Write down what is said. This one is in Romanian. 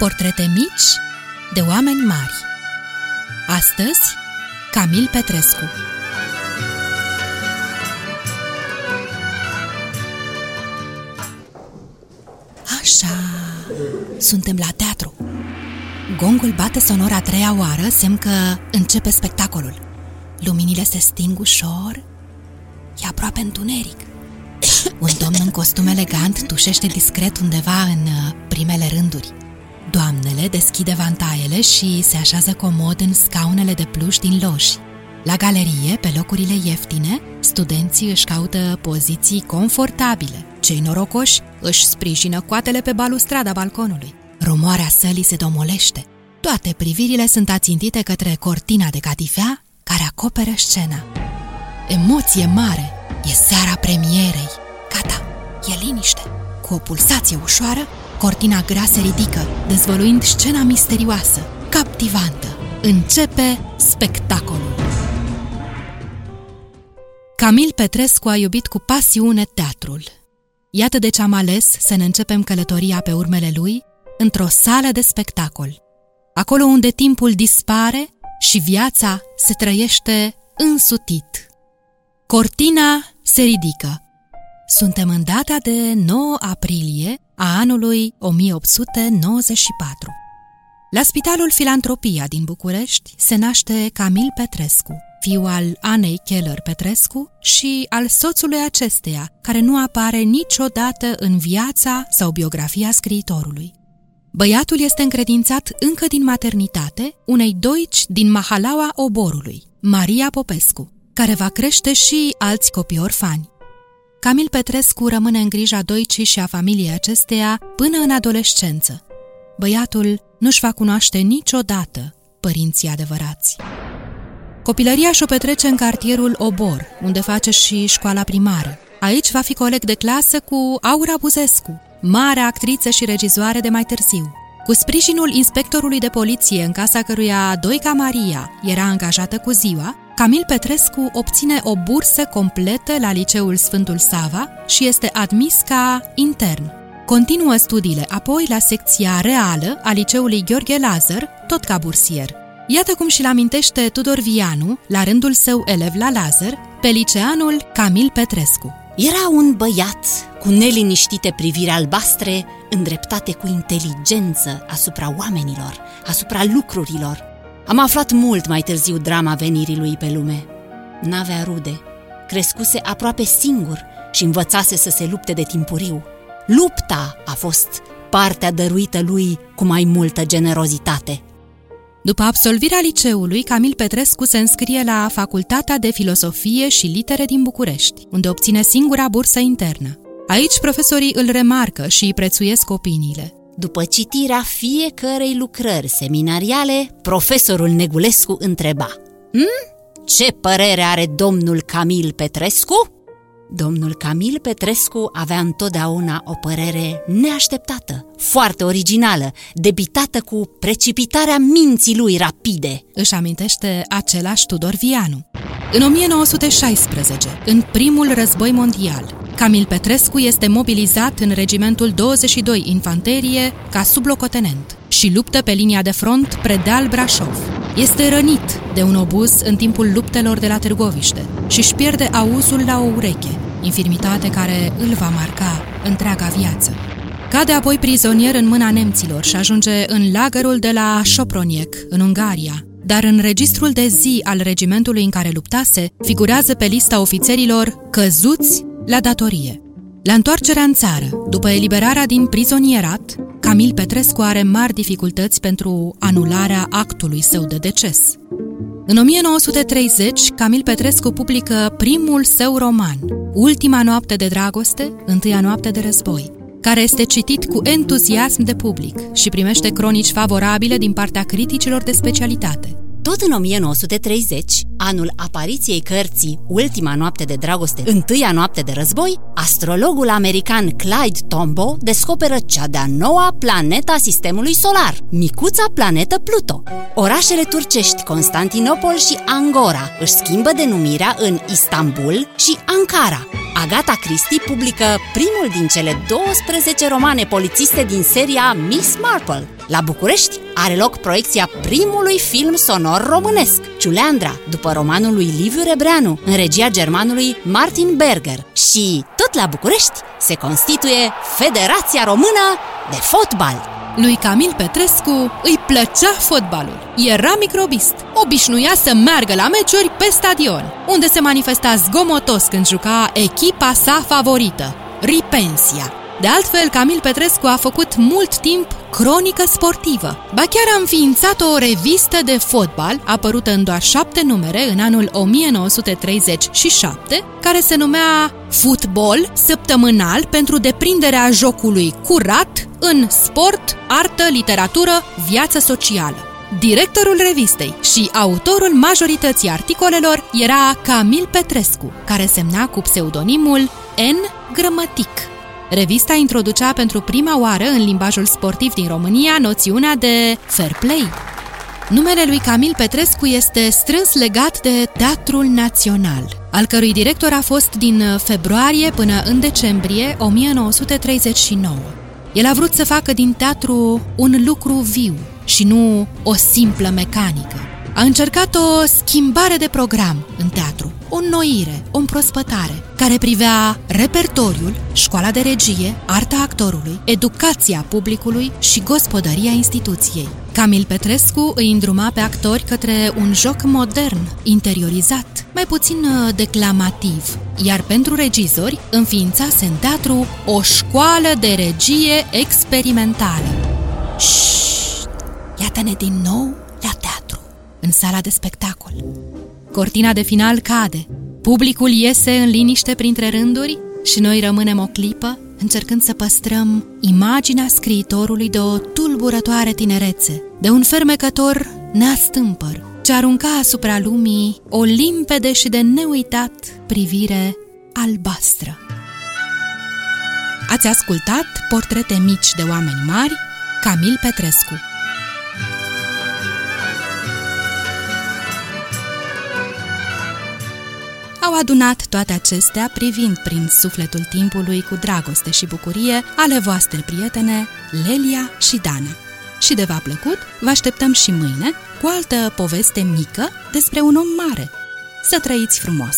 Portrete mici de oameni mari. Astăzi, Camil Petrescu. Așa, suntem la teatru. Gongul bate sonor a treia oară, semn că începe spectacolul. Luminile se sting ușor E aproape întuneric. Un domn în costum elegant tușește discret undeva în uh, primele rânduri Doamnele deschide vantaiele și se așează comod în scaunele de pluș din loși. La galerie, pe locurile ieftine, studenții își caută poziții confortabile. Cei norocoși își sprijină coatele pe balustrada balconului. Rumoarea sălii se domolește. Toate privirile sunt ațintite către cortina de catifea care acoperă scena. Emoție mare! E seara premierei! Gata, e liniște! Cu o pulsație ușoară, cortina grea se ridică, dezvăluind scena misterioasă, captivantă. Începe spectacolul. Camil Petrescu a iubit cu pasiune teatrul. Iată de ce am ales să ne începem călătoria pe urmele lui într-o sală de spectacol. Acolo unde timpul dispare și viața se trăiește însutit. Cortina se ridică. Suntem în data de 9 aprilie a anului 1894. La Spitalul Filantropia din București se naște Camil Petrescu, fiul al Anei Keller Petrescu și al soțului acesteia, care nu apare niciodată în viața sau biografia scriitorului. Băiatul este încredințat încă din maternitate unei doici din Mahalaua Oborului, Maria Popescu, care va crește și alți copii orfani. Camil Petrescu rămâne în grija doicii și a familiei acesteia până în adolescență. Băiatul nu-și va cunoaște niciodată părinții adevărați. Copilăria și-o petrece în cartierul Obor, unde face și școala primară. Aici va fi coleg de clasă cu Aura Buzescu, mare actriță și regizoare de mai târziu. Cu sprijinul inspectorului de poliție în casa căruia Doica Maria era angajată cu ziua, Camil Petrescu obține o bursă completă la Liceul Sfântul Sava și este admis ca intern. Continuă studiile apoi la secția reală a Liceului Gheorghe Lazar, tot ca bursier. Iată cum și-l amintește Tudor Vianu, la rândul său elev la Lazar, pe liceanul Camil Petrescu. Era un băiat cu neliniștite priviri albastre, îndreptate cu inteligență asupra oamenilor, asupra lucrurilor. Am aflat mult mai târziu drama venirii lui pe lume. N-avea rude, crescuse aproape singur și învățase să se lupte de timpuriu. Lupta a fost partea dăruită lui cu mai multă generozitate. După absolvirea liceului, Camil Petrescu se înscrie la Facultatea de Filosofie și Litere din București, unde obține singura bursă internă. Aici profesorii îl remarcă și îi prețuiesc opiniile. După citirea fiecărei lucrări seminariale, profesorul Negulescu întreba hm? Ce părere are domnul Camil Petrescu? Domnul Camil Petrescu avea întotdeauna o părere neașteptată, foarte originală, debitată cu precipitarea minții lui rapide. Își amintește același Tudor Vianu. În 1916, în primul război mondial, Camil Petrescu este mobilizat în regimentul 22 Infanterie ca sublocotenent și luptă pe linia de front Predeal Brașov. Este rănit de un obuz în timpul luptelor de la Târgoviște și își pierde auzul la o ureche, infirmitate care îl va marca întreaga viață. Cade apoi prizonier în mâna nemților și ajunge în lagărul de la Șoproniec, în Ungaria, dar în registrul de zi al regimentului în care luptase, figurează pe lista ofițerilor căzuți la datorie. La întoarcerea în țară, după eliberarea din prizonierat, Camil Petrescu are mari dificultăți pentru anularea actului său de deces. În 1930, Camil Petrescu publică primul său roman, Ultima noapte de dragoste, întâia noapte de război, care este citit cu entuziasm de public și primește cronici favorabile din partea criticilor de specialitate. Tot în 1930, anul apariției cărții Ultima noapte de dragoste, întâia noapte de război, astrologul american Clyde Tombaugh descoperă cea de-a noua planetă a sistemului solar, micuța planetă Pluto. Orașele turcești Constantinopol și Angora își schimbă denumirea în Istanbul și Ankara. Agatha Christie publică primul din cele 12 romane polițiste din seria Miss Marple. La București are loc proiecția primului film sonor românesc, Ciuleandra, după romanul lui Liviu Rebreanu, în regia germanului Martin Berger. Și tot la București se constituie Federația Română de Fotbal. Lui Camil Petrescu îi plăcea fotbalul. Era microbist. Obișnuia să meargă la meciuri pe stadion, unde se manifesta zgomotos când juca echipa sa favorită, Ripensia. De altfel, Camil Petrescu a făcut mult timp cronică sportivă. Ba chiar a înființat o revistă de fotbal, apărută în doar șapte numere în anul 1937, care se numea Futbol săptămânal pentru deprinderea jocului curat în sport, artă, literatură, viață socială. Directorul revistei și autorul majorității articolelor era Camil Petrescu, care semna cu pseudonimul N. Grămătic. Revista introducea pentru prima oară în limbajul sportiv din România noțiunea de fair play. Numele lui Camil Petrescu este strâns legat de Teatrul Național, al cărui director a fost din februarie până în decembrie 1939. El a vrut să facă din teatru un lucru viu și nu o simplă mecanică. A încercat o schimbare de program în teatru, o noire, o împrospătare, care privea repertoriul, școala de regie, arta actorului, educația publicului și gospodăria instituției. Camil Petrescu îi îndruma pe actori către un joc modern, interiorizat, mai puțin uh, declamativ, iar pentru regizori înființase în teatru o școală de regie experimentală. Șșt! Iată-ne din nou la teatru, în sala de spectacol. Cortina de final cade, publicul iese în liniște printre rânduri și noi rămânem o clipă încercând să păstrăm imaginea scriitorului de o tulburătoare tinerețe, de un fermecător neastâmpăr, ce arunca asupra lumii o limpede și de neuitat privire albastră. Ați ascultat Portrete mici de oameni mari, Camil Petrescu. Au adunat toate acestea privind prin sufletul timpului cu dragoste și bucurie ale voastre prietene Lelia și Dana. Și de v-a plăcut, vă așteptăm și mâine cu altă poveste mică despre un om mare. Să trăiți frumos!